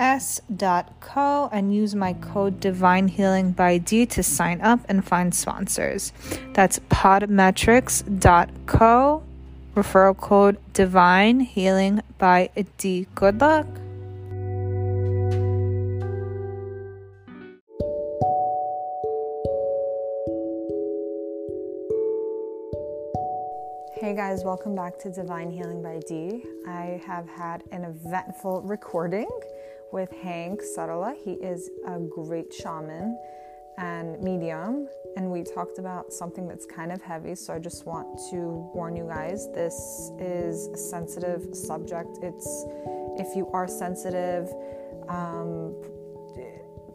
s.co and use my code divine healing by d to sign up and find sponsors. That's podmetrics.co referral code divine healing by d. Good luck. Hey guys, welcome back to Divine Healing by D. I have had an eventful recording with Hank Sutala. He is a great shaman and medium, and we talked about something that's kind of heavy. So I just want to warn you guys this is a sensitive subject. It's if you are sensitive, um,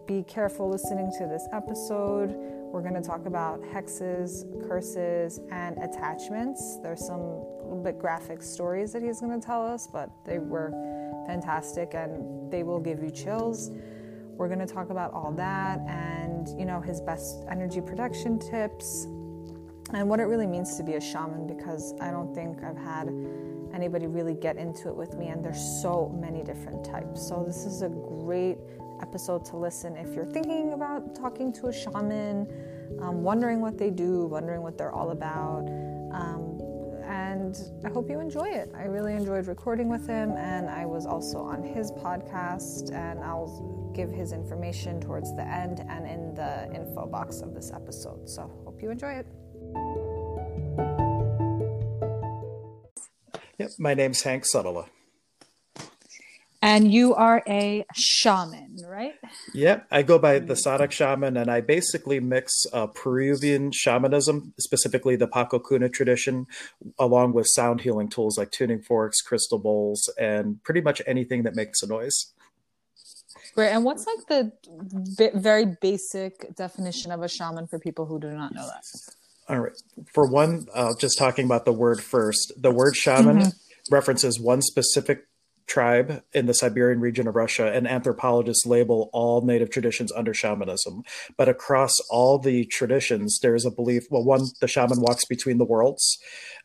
be careful listening to this episode. We're going to talk about hexes, curses, and attachments. There's some little bit graphic stories that he's going to tell us, but they were fantastic and they will give you chills. We're going to talk about all that and, you know, his best energy protection tips and what it really means to be a shaman because I don't think I've had anybody really get into it with me and there's so many different types. So this is a great episode to listen if you're thinking about talking to a shaman, um, wondering what they do, wondering what they're all about. Um, and I hope you enjoy it. I really enjoyed recording with him, and I was also on his podcast, and I'll give his information towards the end and in the info box of this episode. So, hope you enjoy it. Yep, my name's Hank Sutala. And you are a shaman, right? Yep, I go by the Sonic Shaman, and I basically mix uh, Peruvian shamanism, specifically the Paco Cuna tradition, along with sound healing tools like tuning forks, crystal bowls, and pretty much anything that makes a noise. Great. And what's like the very basic definition of a shaman for people who do not know that? All right. For one, uh, just talking about the word first, the word shaman mm-hmm. references one specific tribe in the Siberian region of Russia, and anthropologists label all native traditions under shamanism. But across all the traditions, there is a belief well, one, the shaman walks between the worlds.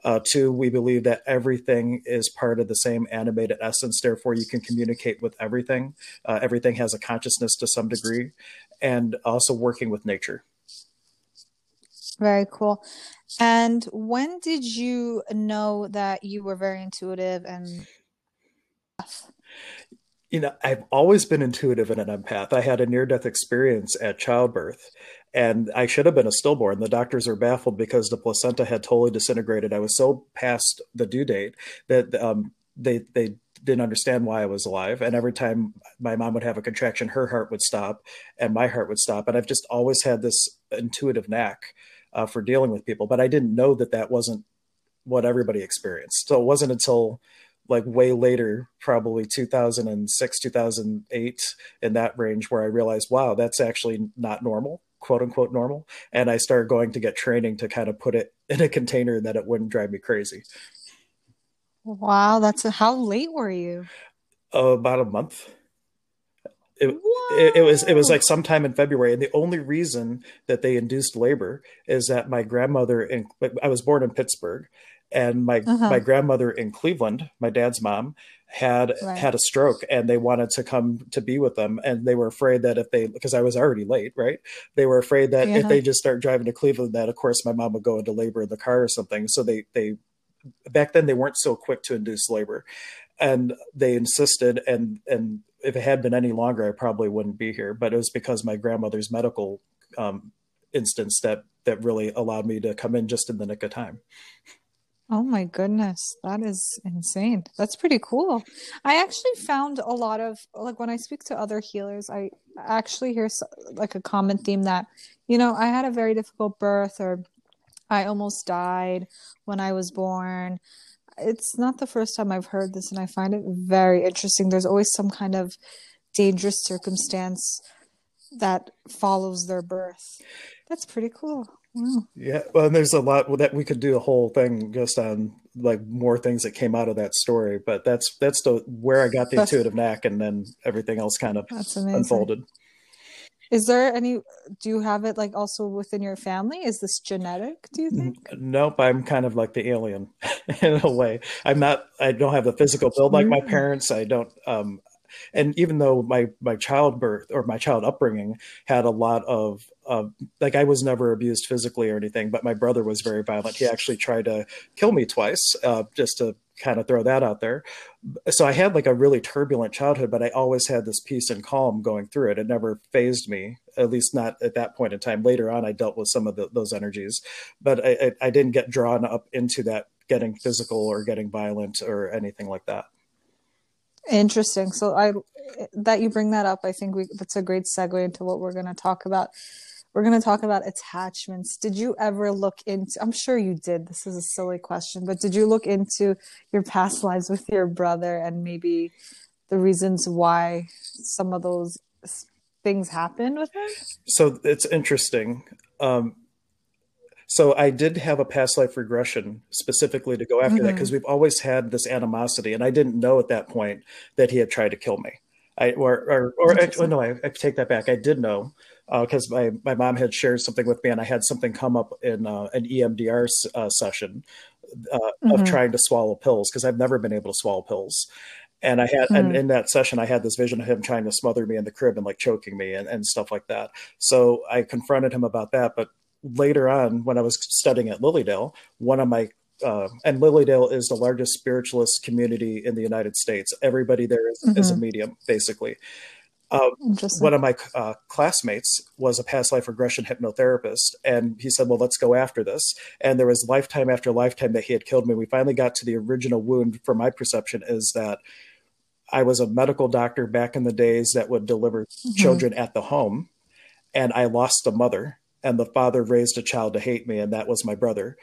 Uh, two, we believe that everything is part of the same animated essence. Therefore, you can communicate with everything. Uh, everything has a consciousness to some degree, and also working with nature. Very cool. And when did you know that you were very intuitive and you know, I've always been intuitive and an empath. I had a near death experience at childbirth, and I should have been a stillborn. The doctors are baffled because the placenta had totally disintegrated. I was so past the due date that um, they they didn't understand why I was alive. And every time my mom would have a contraction, her heart would stop and my heart would stop. And I've just always had this intuitive knack uh, for dealing with people, but I didn't know that that wasn't what everybody experienced. So it wasn't until like way later, probably 2006, 2008, in that range, where I realized, wow, that's actually not normal, quote unquote normal. And I started going to get training to kind of put it in a container that it wouldn't drive me crazy. Wow, that's a, how late were you? Oh, about a month. It, it, it, was it was like sometime in February, and the only reason that they induced labor is that my grandmother in I was born in Pittsburgh, and my uh-huh. my grandmother in Cleveland, my dad's mom, had right. had a stroke and they wanted to come to be with them and they were afraid that if they because I was already late, right? They were afraid that if they just start driving to Cleveland that of course my mom would go into labor in the car or something. So they they back then they weren't so quick to induce labor. And they insisted and and if it had been any longer I probably wouldn't be here, but it was because my grandmother's medical um, instance that that really allowed me to come in just in the nick of time. Oh my goodness, that is insane. That's pretty cool. I actually found a lot of like when I speak to other healers, I actually hear like a common theme that, you know, I had a very difficult birth or I almost died when I was born. It's not the first time I've heard this, and I find it very interesting. There's always some kind of dangerous circumstance that follows their birth. That's pretty cool. Yeah, well, and there's a lot that we could do a whole thing just on like more things that came out of that story. But that's that's the where I got the intuitive knack, and then everything else kind of unfolded. Is there any? Do you have it like also within your family? Is this genetic? Do you think? Nope, I'm kind of like the alien in a way. I'm not. I don't have the physical build like my mm. parents. I don't. Um, and even though my my childbirth or my child upbringing had a lot of like I was never abused physically or anything, but my brother was very violent. He actually tried to kill me twice, uh, just to kind of throw that out there. So I had like a really turbulent childhood, but I always had this peace and calm going through it. It never phased me, at least not at that point in time. Later on, I dealt with some of the, those energies, but I, I didn't get drawn up into that getting physical or getting violent or anything like that. Interesting. So I that you bring that up, I think we that's a great segue into what we're going to talk about. We're going to talk about attachments. Did you ever look into I'm sure you did. This is a silly question, but did you look into your past lives with your brother and maybe the reasons why some of those things happened with him? So it's interesting. Um, so I did have a past life regression specifically to go after mm-hmm. that because we've always had this animosity, and I didn't know at that point that he had tried to kill me. I or or, or I, oh, no, I, I, take that back. I did know because uh, my my mom had shared something with me, and I had something come up in uh, an EMDR uh, session uh, mm-hmm. of trying to swallow pills because I've never been able to swallow pills. And I had, mm-hmm. and in that session, I had this vision of him trying to smother me in the crib and like choking me and, and stuff like that. So I confronted him about that. But later on, when I was studying at Lily Dale, one of my uh, and Lily Dale is the largest spiritualist community in the United States. Everybody there is, mm-hmm. is a medium, basically. Uh, one of my uh, classmates was a past life regression hypnotherapist, and he said, "Well, let's go after this." And there was lifetime after lifetime that he had killed me. We finally got to the original wound. For my perception, is that I was a medical doctor back in the days that would deliver mm-hmm. children at the home, and I lost a mother and the father raised a child to hate me, and that was my brother.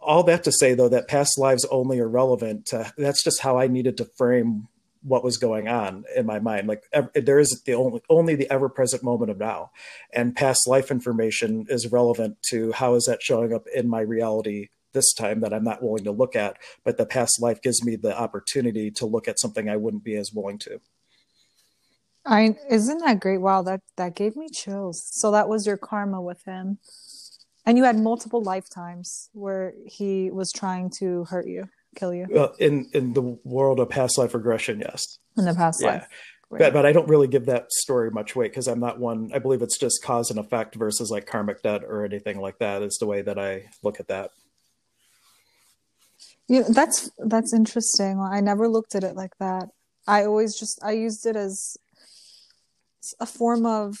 All that to say, though, that past lives only are relevant. To, that's just how I needed to frame what was going on in my mind. Like there is the only only the ever present moment of now, and past life information is relevant to how is that showing up in my reality this time that I'm not willing to look at. But the past life gives me the opportunity to look at something I wouldn't be as willing to. I isn't that great? Wow, that that gave me chills. So that was your karma with him. And you had multiple lifetimes where he was trying to hurt you, kill you. Well, in in the world of past life regression, yes. In the past yeah. life. But, but I don't really give that story much weight because I'm not one. I believe it's just cause and effect versus like karmic debt or anything like that. Is the way that I look at that. Yeah, that's that's interesting. I never looked at it like that. I always just I used it as a form of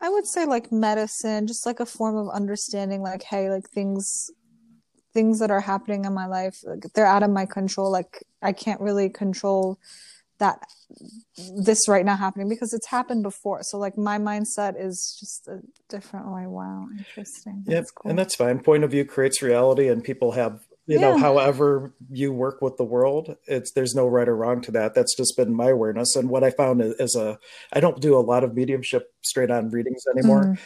I would say like medicine, just like a form of understanding like hey, like things things that are happening in my life, like they're out of my control. Like I can't really control that this right now happening because it's happened before. So like my mindset is just a different way. Wow, interesting. Yeah, cool. and that's fine. Point of view creates reality, and people have you yeah. know however you work with the world it's there's no right or wrong to that that's just been my awareness and what i found is a i don't do a lot of mediumship straight on readings anymore mm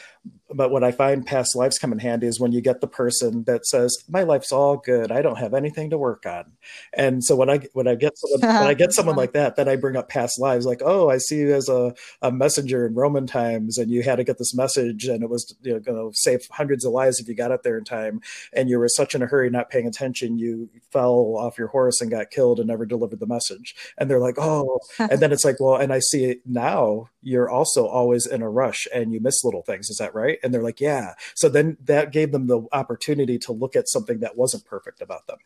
but what I find past lives come in handy is when you get the person that says, "My life's all good. I don't have anything to work on." And so when I when I get someone, when I get someone like that, then I bring up past lives, like, "Oh, I see you as a, a messenger in Roman times, and you had to get this message, and it was you know, going to save hundreds of lives if you got up there in time, and you were such in a hurry, not paying attention, you fell off your horse and got killed and never delivered the message." And they're like, "Oh," and then it's like, "Well," and I see it now. You're also always in a rush, and you miss little things. Is that right? And they're like, yeah. So then that gave them the opportunity to look at something that wasn't perfect about them.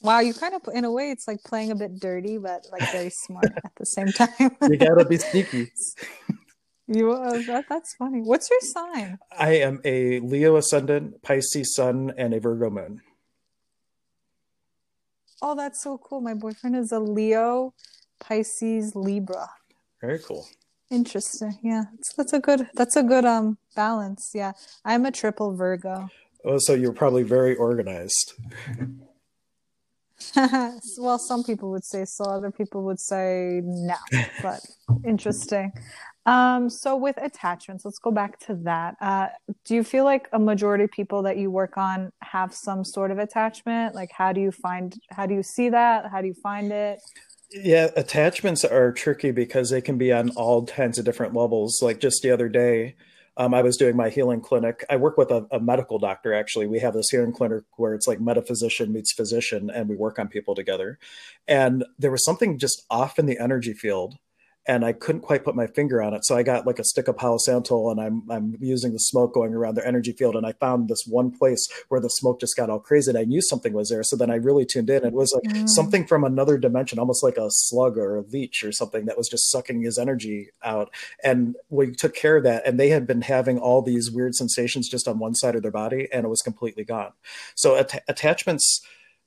Wow, you kind of, in a way, it's like playing a bit dirty, but like very smart at the same time. you gotta be sneaky. You uh, that, that's funny. What's your sign? I am a Leo ascendant, Pisces sun, and a Virgo moon. Oh, that's so cool. My boyfriend is a Leo, Pisces, Libra. Very cool. Interesting. Yeah, that's, that's a good. That's a good um balance. Yeah, I'm a triple Virgo. Oh, so you're probably very organized. well, some people would say so. Other people would say no. But interesting. Um, so with attachments, let's go back to that. Uh, do you feel like a majority of people that you work on have some sort of attachment? Like, how do you find, how do you see that? How do you find it? Yeah, attachments are tricky because they can be on all kinds of different levels. Like just the other day, um, I was doing my healing clinic. I work with a, a, medical doctor, actually. We have this healing clinic where it's like metaphysician meets physician, and we work on people together. And there was something just off in the energy field and I couldn't quite put my finger on it. So I got like a stick of Palo Santo and I'm I'm using the smoke going around their energy field. And I found this one place where the smoke just got all crazy. And I knew something was there. So then I really tuned in. It was like mm. something from another dimension, almost like a slug or a leech or something that was just sucking his energy out. And we took care of that. And they had been having all these weird sensations just on one side of their body, and it was completely gone. So att- attachments,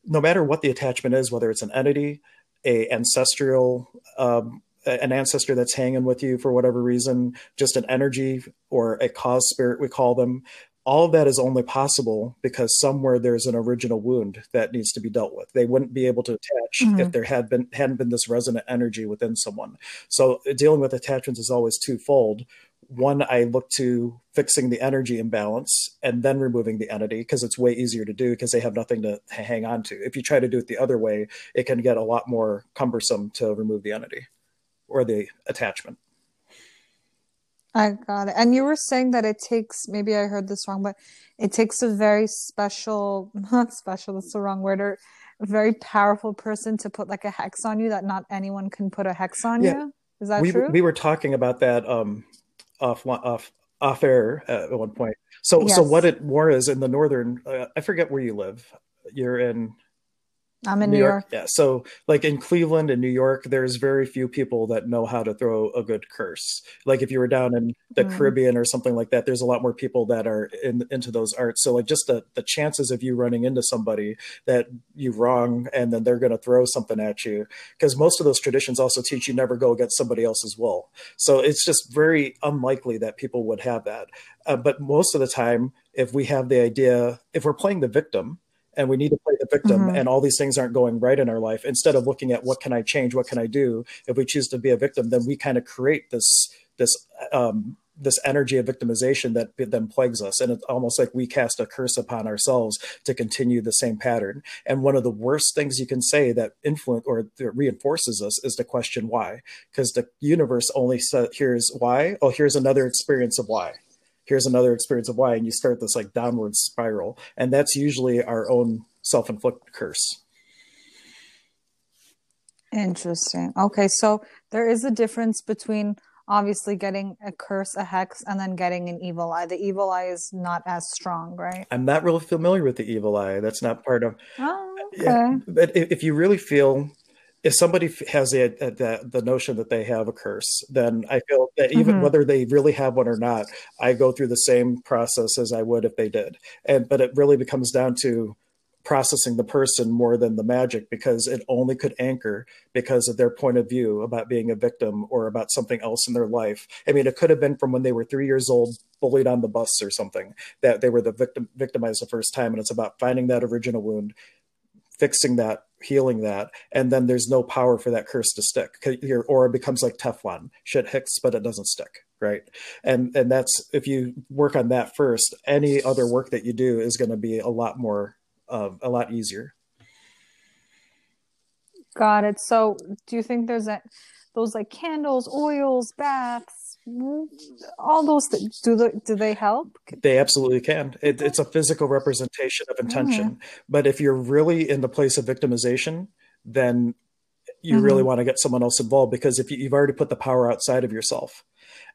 no matter what the attachment is, whether it's an entity, a ancestral um, an ancestor that's hanging with you for whatever reason, just an energy or a cause spirit, we call them. All of that is only possible because somewhere there's an original wound that needs to be dealt with. They wouldn't be able to attach mm-hmm. if there had been hadn't been this resonant energy within someone. So dealing with attachments is always twofold. One, I look to fixing the energy imbalance and then removing the entity because it's way easier to do because they have nothing to hang on to. If you try to do it the other way, it can get a lot more cumbersome to remove the entity or the attachment. I got it. And you were saying that it takes, maybe I heard this wrong, but it takes a very special, not special, that's the wrong word, or a very powerful person to put like a hex on you that not anyone can put a hex on yeah. you. Is that we, true? We were talking about that um, off, off, off air at one point. So, yes. so what it more is in the northern, uh, I forget where you live. You're in I'm in New, New York. York. Yeah. So, like in Cleveland and New York, there's very few people that know how to throw a good curse. Like if you were down in the mm. Caribbean or something like that, there's a lot more people that are in, into those arts. So, like just the the chances of you running into somebody that you wrong and then they're going to throw something at you, because most of those traditions also teach you never go against somebody else's will. So it's just very unlikely that people would have that. Uh, but most of the time, if we have the idea, if we're playing the victim and we need to play the victim mm-hmm. and all these things aren't going right in our life. Instead of looking at what can i change what can i do if we choose to be a victim then we kind of create this this um, this energy of victimization that then plagues us. And it's almost like we cast a curse upon ourselves to continue the same pattern. And one of the worst things you can say that influence or that reinforces us is to question why. Because the universe only says here's why? Oh here's another experience of why here's another experience of why and you start this like downward spiral and that's usually our own self-inflicted curse. Interesting. Okay so there is a difference between obviously getting a curse a hex and then getting an evil eye. The evil eye is not as strong right? I'm not really familiar with the evil eye. That's not part of oh, okay. yeah but if you really feel if somebody has the, uh, the, the notion that they have a curse, then I feel that even mm-hmm. whether they really have one or not, I go through the same process as I would if they did. And but it really becomes down to processing the person more than the magic because it only could anchor because of their point of view about being a victim or about something else in their life. I mean, it could have been from when they were three years old, bullied on the bus or something that they were the victim victimized the first time, and it's about finding that original wound, fixing that healing that and then there's no power for that curse to stick. Your aura becomes like teflon. Shit hits but it doesn't stick right? And and that's if you work on that first any other work that you do is going to be a lot more uh, a lot easier. Got it. So do you think there's a, those like candles oils baths all those things do they do they help? They absolutely can. It, it's a physical representation of intention. Mm-hmm. but if you're really in the place of victimization then you mm-hmm. really want to get someone else involved because if you, have already put the power outside of yourself.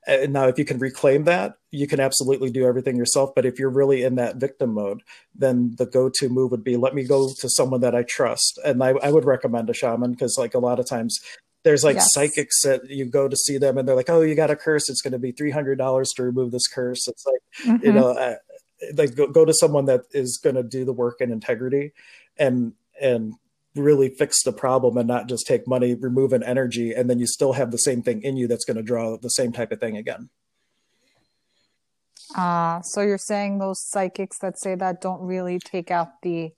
And now if you can reclaim that you can absolutely do everything yourself. But if you're really in that victim mode then the go-to move would be let me go to someone that i trust. And i, I would recommend a shaman because like a lot of times there's like yes. psychics that you go to see them and they're like, oh, you got a curse. It's going to be $300 to remove this curse. It's like, mm-hmm. you know, uh, like go, go to someone that is going to do the work in integrity and, and really fix the problem and not just take money, remove an energy, and then you still have the same thing in you that's going to draw the same type of thing again. Ah, uh, so you're saying those psychics that say that don't really take out the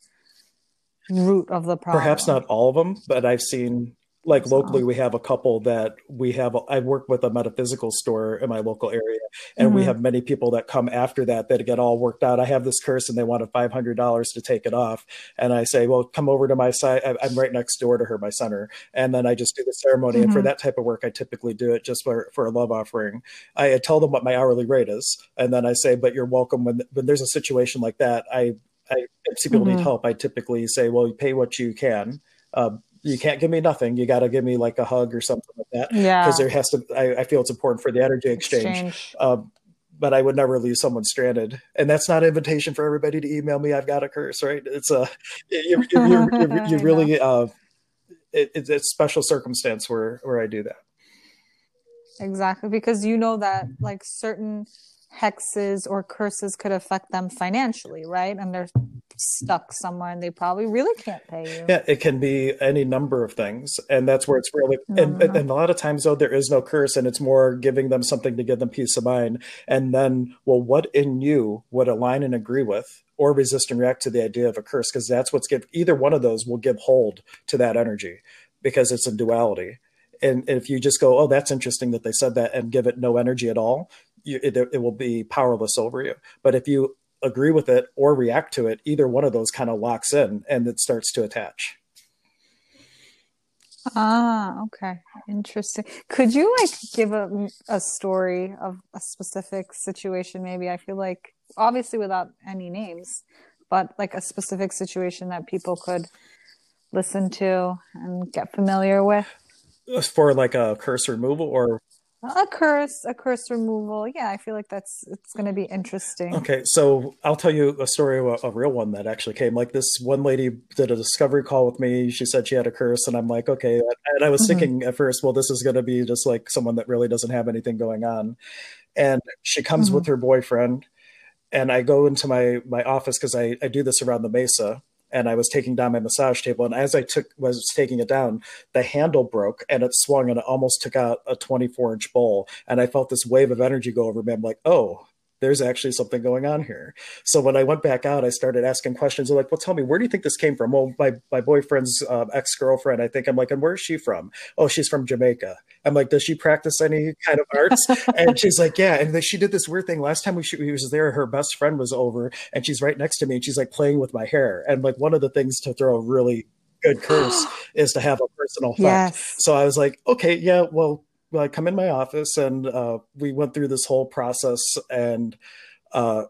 root of the problem. Perhaps not all of them, but I've seen like locally we have a couple that we have i work with a metaphysical store in my local area and mm-hmm. we have many people that come after that that get all worked out i have this curse and they want a $500 to take it off and i say well come over to my site i'm right next door to her my center and then i just do the ceremony mm-hmm. and for mm-hmm. that type of work i typically do it just for, for a love offering I, I tell them what my hourly rate is and then i say but you're welcome when, when there's a situation like that i I, if people mm-hmm. need help, I typically say, well, you pay what you can. Uh, you can't give me nothing. You got to give me like a hug or something like that. Yeah. Because there has to, I, I, feel it's important for the energy exchange. exchange. Um, but I would never leave someone stranded. And that's not an invitation for everybody to email me. I've got a curse, right? It's a, you, you, you, you really, uh, it, it's a special circumstance where, where I do that. Exactly. Because you know that like certain hexes or curses could affect them financially, right? And they're stuck somewhere and they probably really can't pay you. Yeah, it can be any number of things. And that's where it's really, and, no, no. and a lot of times, though, there is no curse and it's more giving them something to give them peace of mind. And then, well, what in you would align and agree with? Or resist and react to the idea of a curse, because that's what's give either one of those will give hold to that energy because it's a duality and if you just go, oh, that's interesting that they said that, and give it no energy at all, you, it, it will be powerless over you. But if you agree with it or react to it, either one of those kind of locks in and it starts to attach. Ah, okay. Interesting. Could you like give a, a story of a specific situation? Maybe I feel like obviously without any names, but like a specific situation that people could listen to and get familiar with for like a curse removal or a curse a curse removal. Yeah i feel like that's it's going to be interesting. Okay so i'll tell you a story a, a, real one that actually came. Like this one lady did a discovery call with me. She said she had a curse and i'm like okay and i was mm-hmm. thinking at first well this is going to be just like someone that really doesn't have anything going on. And she comes mm-hmm. with her boyfriend and i go into my my office because I, I do this around the mesa and I was taking down my massage table. And as I took was taking it down, the handle broke and it swung and it almost took out a 24 inch bowl. And I felt this wave of energy go over me. I'm like, oh, there's actually something going on here. So when I went back out, I started asking questions. They're like, well, tell me, where do you think this came from? Well, my, my boyfriend's uh, ex girlfriend, I think. I'm like, and where's she from? Oh, she's from Jamaica. I'm like, does she practice any kind of arts? and she's like, yeah. And she did this weird thing. Last time we, she, we was there, her best friend was over and she's right next to me and she's like playing with my hair. And like one of the things to throw a really good curse is to have a personal effect. Yes. So I was like, okay, yeah, well, I come in my office and uh, we went through this whole process and uh,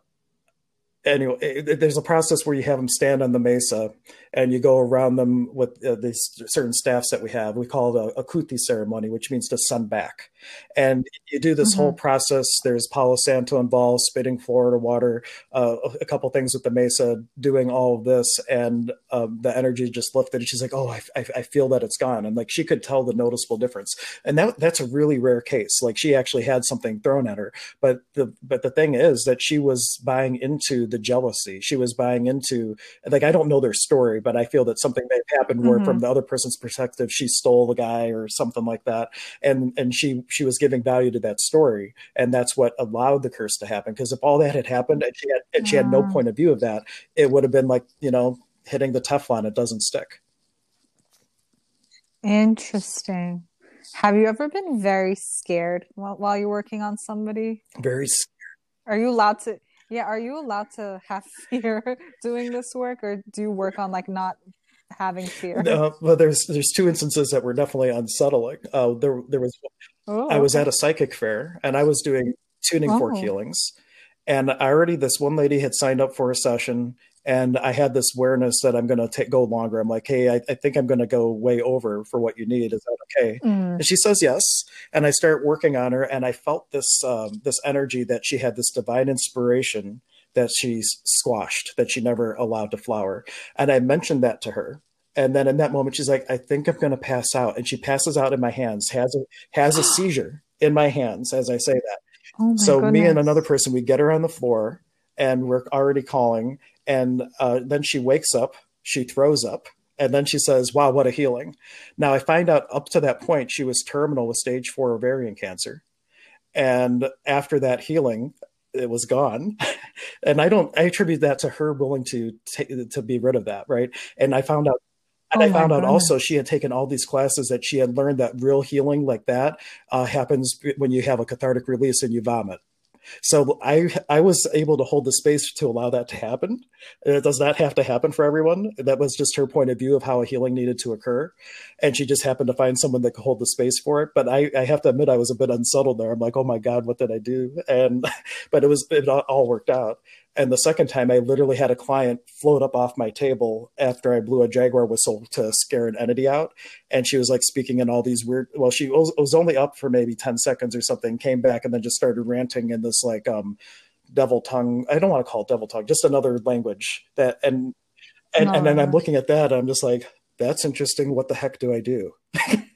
anyway, it, there's a process where you have them stand on the mesa and you go around them with uh, these certain staffs that we have. We call it a, a kuti ceremony, which means to send back. And you do this mm-hmm. whole process. There's Palo Santo involved, spitting Florida water, uh, a couple things with the mesa, doing all of this, and um, the energy just lifted. And she's like, "Oh, I, I, I, feel that it's gone," and like she could tell the noticeable difference. And that that's a really rare case. Like she actually had something thrown at her, but the but the thing is that she was buying into the jealousy. She was buying into like I don't know their story, but I feel that something may have happened where, mm-hmm. from the other person's perspective, she stole the guy or something like that, and and she she was giving value to that story, and that's what allowed the curse to happen. Because if all that had happened and she had and she had no point of view of that, it would have been like you know hitting the Teflon; it doesn't stick. Interesting. Have you ever been very scared while, while you're working on somebody? Very scared. Are you allowed to? Yeah, are you allowed to have fear doing this work, or do you work on like not having fear? No, well, there's there's two instances that were definitely unsettling. Uh, there there was oh, I was okay. at a psychic fair and I was doing tuning oh. fork healings, and I already this one lady had signed up for a session, and I had this awareness that I'm going to take go longer. I'm like, hey, I, I think I'm going to go way over for what you need. Is that okay? Mm. And she says yes, and I start working on her, and I felt this um, this energy that she had this divine inspiration that she's squashed, that she never allowed to flower. And I mentioned that to her. And then in that moment, she's like, I think I'm going to pass out. And she passes out in my hands, has a, has a seizure in my hands as I say that. Oh so goodness. me and another person, we get her on the floor and we're already calling. And uh, then she wakes up, she throws up, and then she says, Wow, what a healing. Now I find out up to that point, she was terminal with stage four ovarian cancer. And after that healing, it was gone and i don't i attribute that to her willing to to be rid of that right and i found out And oh I found out also she had taken all these classes that she had learned that real healing like that uh, happens when you have a cathartic release and you vomit. So I I was able to hold the space to allow that to happen. It does not have to happen for everyone. That was just her point of view of how a healing needed to occur, and she just happened to find someone that could hold the space for it. But I, I have to admit I was a bit unsettled there. I'm like, oh my god, what did I do? And but it was it all worked out. And the second time, I literally had a client float up off my table after I blew a jaguar whistle to scare an entity out. And she was like speaking in all these weird, well, she was, was only up for maybe 10 seconds or something, came back and then just started ranting in this like um, devil tongue. I don't want to call it devil tongue, just another language that, and, and, and then I'm looking at that. I'm just like, that's interesting. What the heck do I do?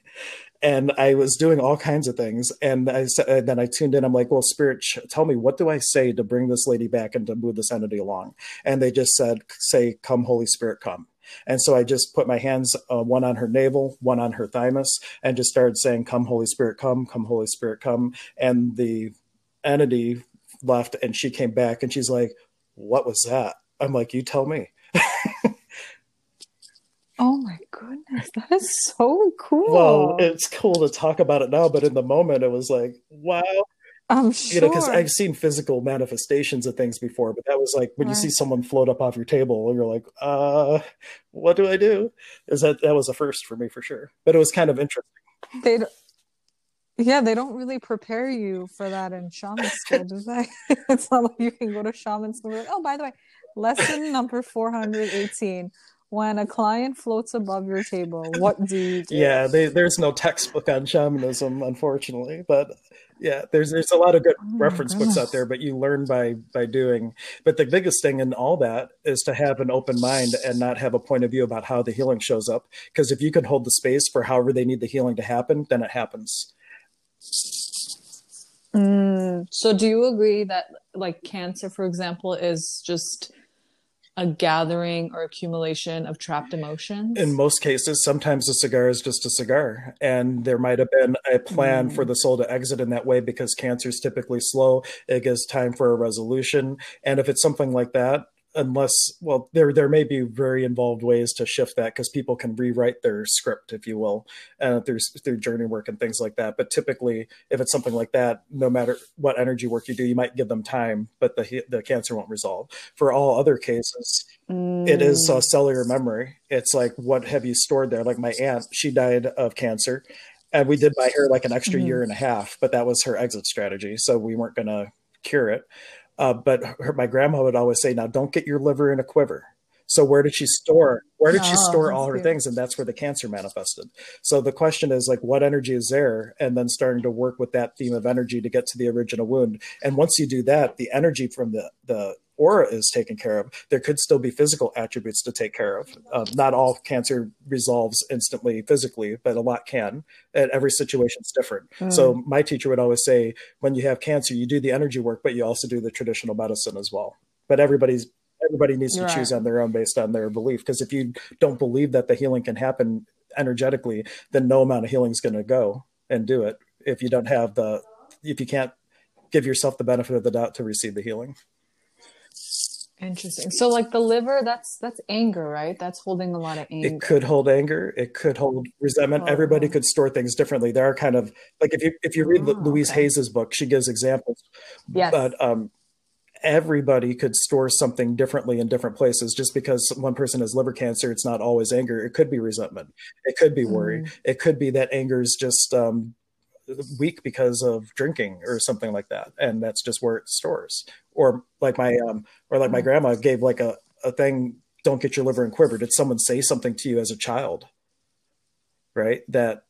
and I was doing all kinds of things. And I said, then I tuned in. I'm like, well, spirit, tell me, what do I say to bring this lady back and to move this entity along? And they just said, say, come, Holy Spirit, come. And so I just put my hands, uh, one on her navel, one on her thymus, and just started saying, come, Holy Spirit, come, come, Holy Spirit, come. And the entity left and she came back and she's like, what was that? I'm like, you tell me. Oh my goodness, that is so cool. Well, it's cool to talk about it now, but in the moment, it was like, wow. I'm sure. You know, because I've seen physical manifestations of things before, but that was like when right. you see someone float up off your table, and you're like, uh, what do I do? Is that that was a first for me for sure, but it was kind of interesting. They, yeah, they don't really prepare you for that in shaman school, do they? it's not like you can go to shaman school. Like, oh, by the way, lesson number four hundred eighteen when a client floats above your table, what do you do? Yeah, they, there's no textbook on shamanism, unfortunately, but yeah, there's there's a lot of good oh reference books out there, but you learn by by doing. But the biggest thing in all that is to have an open mind and not have a point of view about how the healing shows up. Because if you can hold the space for however they need the healing to happen, then it happens. Mm, so, do you agree that, like, cancer, for example, is just a gathering or accumulation of trapped emotions? In most cases, sometimes a cigar is just a cigar. And there might have been a plan mm. for the soul to exit in that way because cancer is typically slow. It gives time for a resolution. And if it's something like that, unless well there there may be very involved ways to shift that because people can rewrite their script if you will uh, through through journey work and things like that. But typically if it's something like that no matter what energy work you do you might give them time but the the cancer won't resolve. For all other cases mm. it is a cellular memory. It's like what have you stored there? Like my aunt she died of cancer and we did buy her like an extra mm-hmm. year and a half but that was her exit strategy so we weren't going to cure it uh, but her, my grandma would always say, "Now, don't get your liver in a quiver." So where did she store? Where did oh, she store all her good. things? And that's where the cancer manifested. So the question is like, what energy is there? And then starting to work with that theme of energy to get to the original wound. And once you do that, the energy from the the aura is taken care of, there could still be physical attributes to take care of. Um, not all cancer resolves instantly physically, but a lot can. And every situation is different. Mm. So my teacher would always say, when you have cancer, you do the energy work, but you also do the traditional medicine as well. But everybody's everybody needs to right. choose on their own based on their belief. Because if you don't believe that the healing can happen energetically, then no amount of healing is going to go and do it. If you don't have the, if you can't give yourself the benefit of the doubt to receive the healing. Interesting. So like the liver, that's that's anger, right? That's holding a lot of anger. It could hold anger. It could hold resentment. Oh. Everybody could store things differently. There are kind of like if you if you read oh, Louise okay. Hayes's book, she gives examples. Yes. But um everybody could store something differently in different places. Just because one person has liver cancer, it's not always anger. It could be resentment. It could be worry. Mm. It could be that anger is just um, weak because of drinking or something like that and that's just where it stores or like my um or like my mm. grandma gave like a, a thing don't get your liver and quiver did someone say something to you as a child? Right? That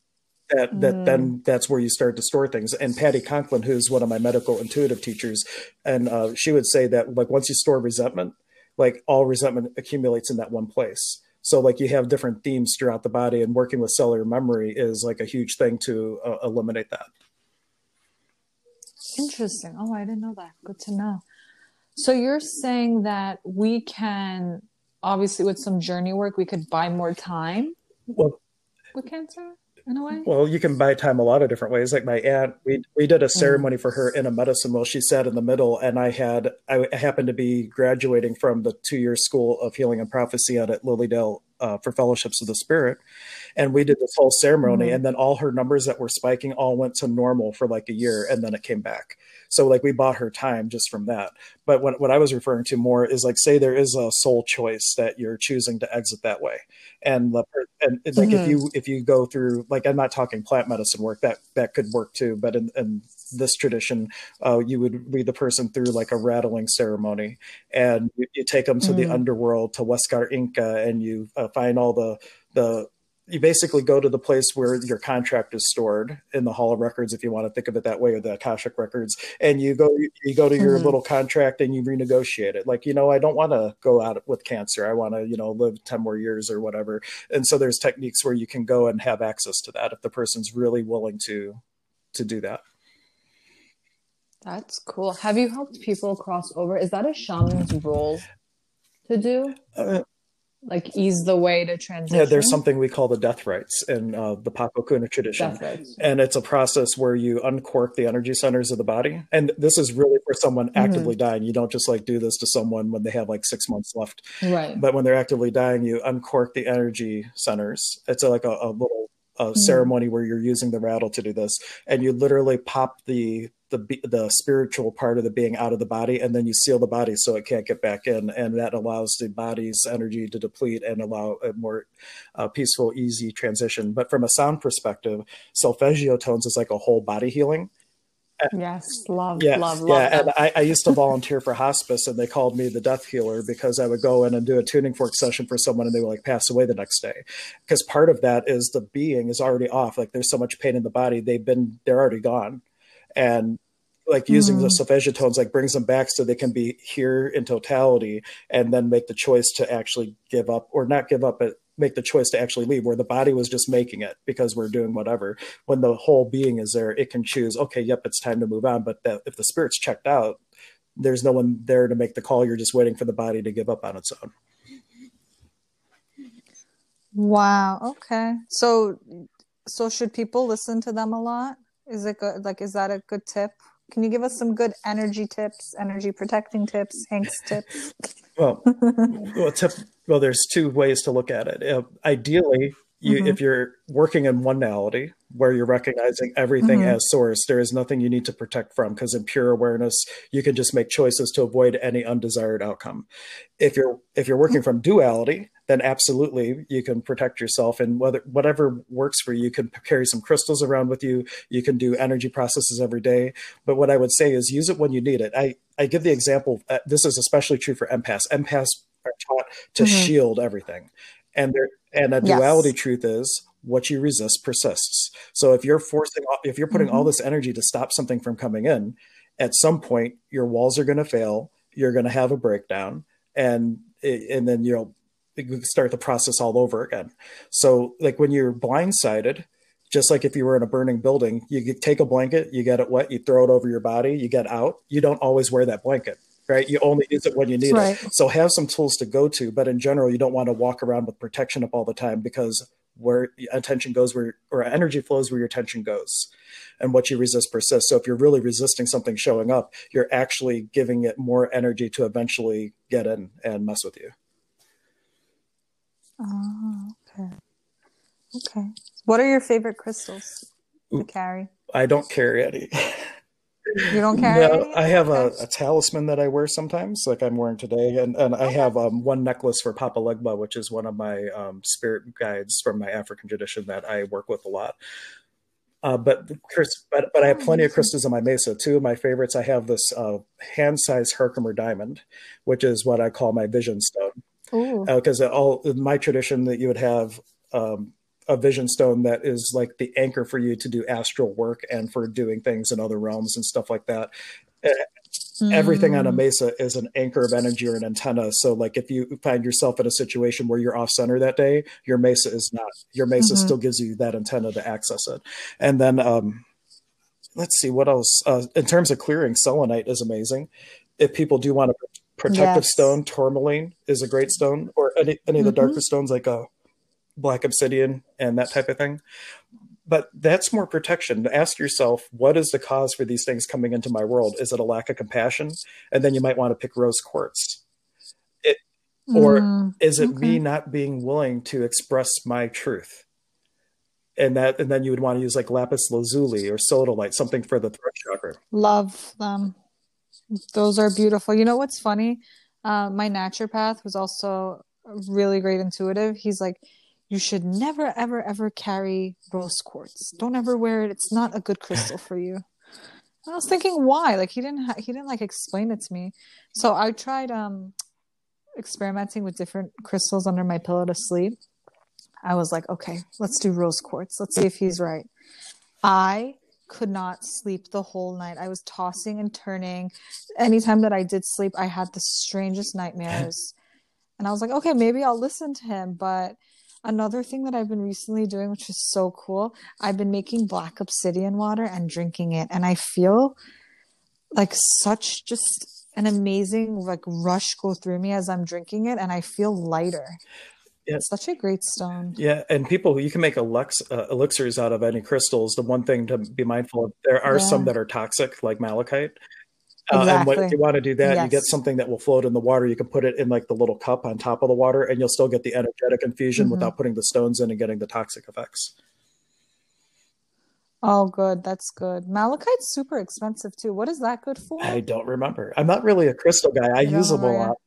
that that mm. then that's where you start to store things. And patty conklin who's one of my medical intuitive teachers and uh, she would say that like once you store resentment like all resentment accumulates in that one place. So like you have different themes throughout the body and working with cellular memory is like a huge thing to uh, eliminate that. Interesting. Oh i didn't know that. Good to know so you're saying that we can obviously with some journey work we could buy more time well with cancer in a way? Well, you can buy time a lot of different ways. Like my aunt, we we did a ceremony mm. for her in a medicine while she sat in the middle, and I had I happened to be graduating from the two year school of healing and prophecy out at Lily Dale uh, for fellowships of the spirit and we did this whole ceremony Mhm. and then all her numbers that were spiking all went to normal for like a year and then it came back so like we bought her time just from that but what, what i was referring to more is like say there is a soul choice that you're choosing to exit that way and the, and like if Mhm. you if you go through like i'm not talking plant medicine work that that could work too but in, in this tradition uh, you would lead the person through like a rattling ceremony and you, you take them to the Mhm. underworld to Westgar Inca and you uh, find all the the you basically go to the place where your contract is stored in the hall of records if you want to think of it that way or the akashic records and you go you go to your Mhm. little contract and you renegotiate it like you know i don't want to go out with cancer i want to you know live 10 more years or whatever and so there's techniques where you can go and have access to that if the person's really willing to to do that That's cool. Have you helped people cross over? Is that a shaman's role to do? uh, Like ease the way to transition? yeah there's something we call the death rites in uh, the Papakuna tradition and it's a process where you uncork the energy centers of the body and this is really for someone Mm-hmm. actively dying you don't just like do this to someone when they have like six months left Right. but when they're actively dying you uncork the energy centers it's a, like a, a little a Mhm. ceremony where you're using the rattle to do this and you literally pop the the the spiritual part of the being out of the body and then you seal the body so it can't get back in and that allows the body's energy to deplete and allow a more uh, peaceful easy transition but from a sound perspective solfeggio tones is like a whole body healing yes. Love, yeah, love, love. yeah. them. And I, I used to volunteer for hospice, and they called me the death healer because I would go in and do a tuning fork session for someone, and they would like pass away the next day. Because part of that is the being is already off. Like there's so much pain in the body, they've been they're already gone, and like using the Mhm. solfeggio tones like brings them back so they can be here in totality, and then make the choice to actually give up or not give up, but make the choice to actually leave where the body was just making it because we're doing whatever when the whole being is there it can choose okay yep it's time to move on but that, if the spirit's checked out there's no one there to make the call you're just waiting for the body to give up on its own Wow. Okay. So, so should people listen to them a lot? Is it good? Like, is that a good tip? Can you give us some good energy tips, energy protecting tips, Hank's tips? well well tip well there's two ways to look at it uh, ideally you Mhm. if you're working in non-duality where you're recognizing everything Mhm. as source there is nothing you need to protect from because in pure awareness you can just make choices to avoid any undesired outcome if you're if you're working from duality then absolutely you can protect yourself and whether whatever works for you you can carry some crystals around with you you can do energy processes every day but what i would say is use it when you need it i i give the example uh, this is especially true for empaths empaths are taught to Mhm. shield everything and there and a Yes. duality truth is what you resist persists so if you're forcing if you're putting all Mhm. this energy to stop something from coming in at some point your walls are going to fail you're going to have a breakdown and and then you know you start the process all over again so like when you're blindsided just like if you were in a burning building you take a blanket you get it wet you throw it over your body you get out you don't always wear that blanket right you only use it when you need Right. it so have some tools to go to but in general you don't want to walk around with protection up all the time because where attention goes where or energy flows where your attention goes and what you resist persists so if you're really resisting something showing up you're actually giving it more energy to eventually get in and mess with you Oh, okay. Okay. What are your favorite crystals to carry? i don't carry any You don't carry no i have a, a talisman that i wear sometimes like i'm wearing today and, and i have um, one necklace for papa legba which is one of my um, spirit guides from my african tradition that i work with a lot uh, but Chris, but but I have plenty of crystals in my mesa. Two of my favorites. I have this uh, hand-sized Herkimer diamond, which is what I call my vision stone. Because all in my tradition that you would have um, a vision stone that is like the anchor for you to do astral work and for doing things in other realms and stuff like that. Everything on a Mm. mesa is an anchor of energy or an antenna. So, like if you find yourself in a situation where you're off center that day, your mesa is not. Your mesa Mhm. still gives you that antenna to access it. And then, um, let's see what else. Uh, in terms of clearing, selenite is amazing. If people do want a protective Yes. stone, tourmaline is a great stone, or any any of the Mhm. darker stones like a black obsidian and that type of thing. But that's more protection. Ask yourself, what is the cause for these things coming into my world? Is it a lack of compassion? And then you might want to pick rose quartz. It, or mm, is it okay. me not being willing to express my truth and that and then you would want to use like lapis lazuli or sodalite something for the throat chakra love them those are beautiful you know what's funny uh, my naturopath was also really great intuitive he's like you should never ever ever carry rose quartz don't ever wear it it's not a good crystal for you I was thinking why like he didn't ha- he didn't like explain it to me so I tried um experimenting with different crystals under my pillow to sleep, I was like, okay, let's do rose quartz. Let's see if he's right. I could not sleep the whole night. I was tossing and turning. Anytime that I did sleep, I had the strangest nightmares. And I was like, okay, maybe I'll listen to him. But another thing that I've been recently doing, which is so cool, I've been making black obsidian water and drinking it. And I feel like such just an amazing like rush go through me as I'm drinking it, and I feel lighter. Yeah. It's such a great stone. Yeah, and people, you can make elix, uh, elixirs out of any crystals. The one thing to be mindful of, there are yeah. some that are toxic, like malachite. Uh, exactly. And what you want to do that, yes. you get something that will float in the water. You can put it in like the little cup on top of the water, and you'll still get the energetic infusion mm-hmm. without putting the stones in and getting the toxic effects. Oh, good. That's good. Malachite's super expensive too. What is that good for? I don't remember. I'm not really a crystal guy. I use them a lot.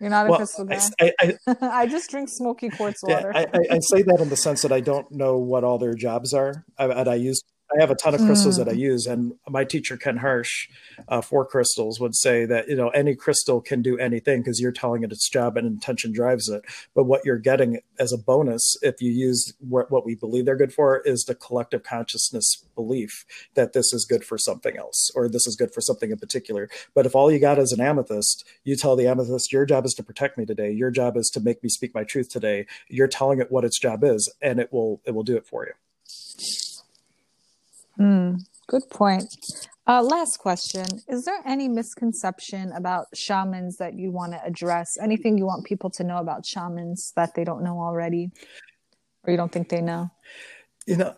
You're not a well, crystal guy. I, I, I, just drink smoky quartz water. Yeah, I, I, say that in the sense that I don't know what all their jobs are. I, and I use I have a ton of crystals mm. that I mm. use, and my teacher Ken Harsh, uh, for crystals, would say that you know any crystal can do anything because you're telling it its job and intention drives it. But what you're getting as a bonus, if you use what, what we believe they're good for, is the collective consciousness belief that this is good for something else or this is good for something in particular. But if all you got is an amethyst, you tell the amethyst, your job is to protect me today. Your job is to make me speak my truth today. You're telling it what its job is, and it will it will do it for you. Mm, good point. Uh, last question. Is there any misconception about shamans that you want to address? Anything you want people to know about shamans that they don't know already or you don't think they know? You know,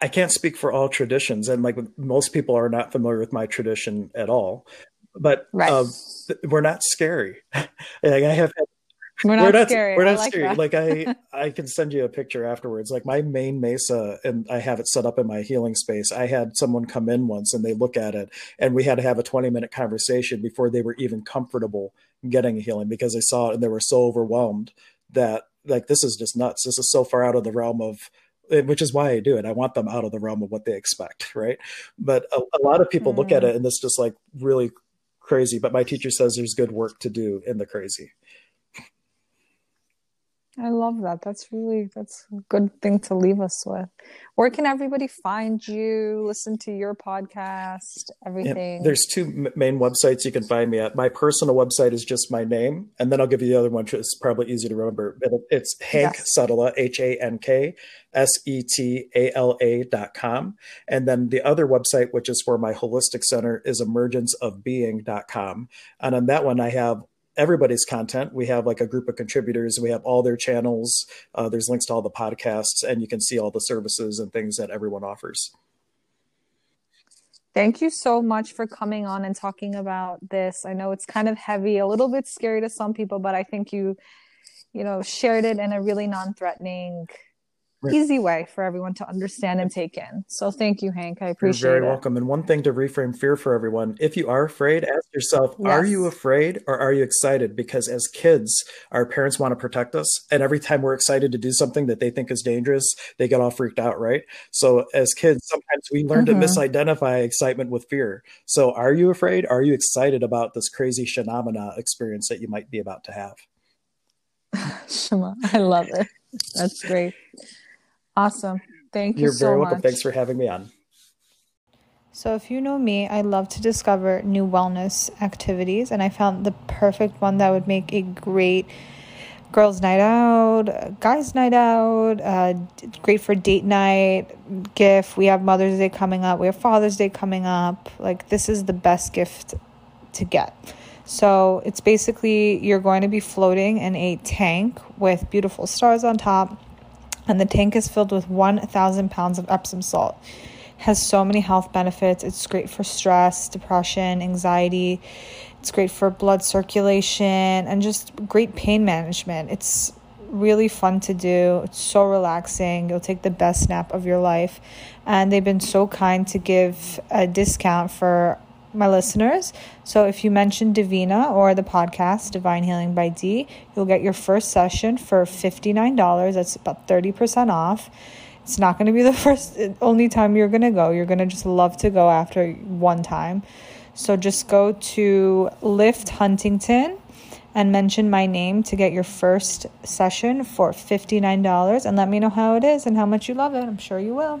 I can't speak for all traditions, and like most people are not familiar with my tradition at all. But right. uh, we're not scary. I have had we're not, we're not scary. We're not like scary. That. like I, I can send you a picture afterwards. Like my main mesa, and I have it set up in my healing space. I had someone come in once, and they look at it, and we had to have a twenty minute conversation before they were even comfortable getting a healing because they saw it and they were so overwhelmed that like this is just nuts. This is so far out of the realm of which is why I do it. I want them out of the realm of what they expect, right? But a, a lot of people mm. look at mm. it and it's just like really crazy. But my teacher says there's good work to do in the crazy. I love that. That's really that's a good thing to leave us with. Where can everybody find you? Listen to your podcast, everything. Yeah, there's two main websites you can find me at. My personal website is just my name, and then I'll give you the other one. It's probably easy to remember. It's Hank yes. Setala, H A N K S E T A L A dot com. And then the other website, which is for my holistic center, is emergenceofbeing.com. And on that one, I have everybody's content. We have like a group of contributors. We have all their channels. Uh, there's links to all the podcasts, and you can see all the services and things that everyone offers. Thank you so much for coming on and talking about this. I know it's kind of heavy, a little bit scary to some people, but I think you, you know, shared it in a really non-threatening right. easy way for everyone to understand and take in. So thank you, Hank. I appreciate it. You're very it. welcome. And one thing to reframe fear for everyone: if you are afraid, ask yourself, yes. are you afraid or are you excited? Because as kids, our parents want to protect us, and every time we're excited to do something that they think is dangerous, they get all freaked out, right? So as kids, sometimes we learn mm-hmm. to misidentify excitement with fear. So are you afraid? Are you excited about this crazy phenomena experience that you might be about to have? Shema, I love it. That's great. Awesome. Thank you You're so very welcome. Much. Thanks for having me on. So, if you know me, I love to discover new wellness activities, and I found the perfect one that would make a great girls' night out, guys' night out, uh, great for date night, gift. We have Mother's Day coming up, we have Father's Day coming up. Like, this is the best gift to get. So, it's basically you're going to be floating in a tank with beautiful stars on top and the tank is filled with 1,000 pounds of Epsom salt. Has so many health benefits. It's great for stress, depression, anxiety. It's great for blood circulation and just great pain management. It's really fun to do. It's so relaxing. You'll take the best nap of your life. And they've been so kind to give a discount for my listeners. So if you mention Divina or the podcast Divine Healing by D, you'll get your first session for $59. That's about 30% off. It's not going to be the first only time you're going to go. You're going to just love to go after one time. So just go to Lift Huntington and mention my name to get your first session for $59 and let me know how it is and how much you love it. I'm sure you will.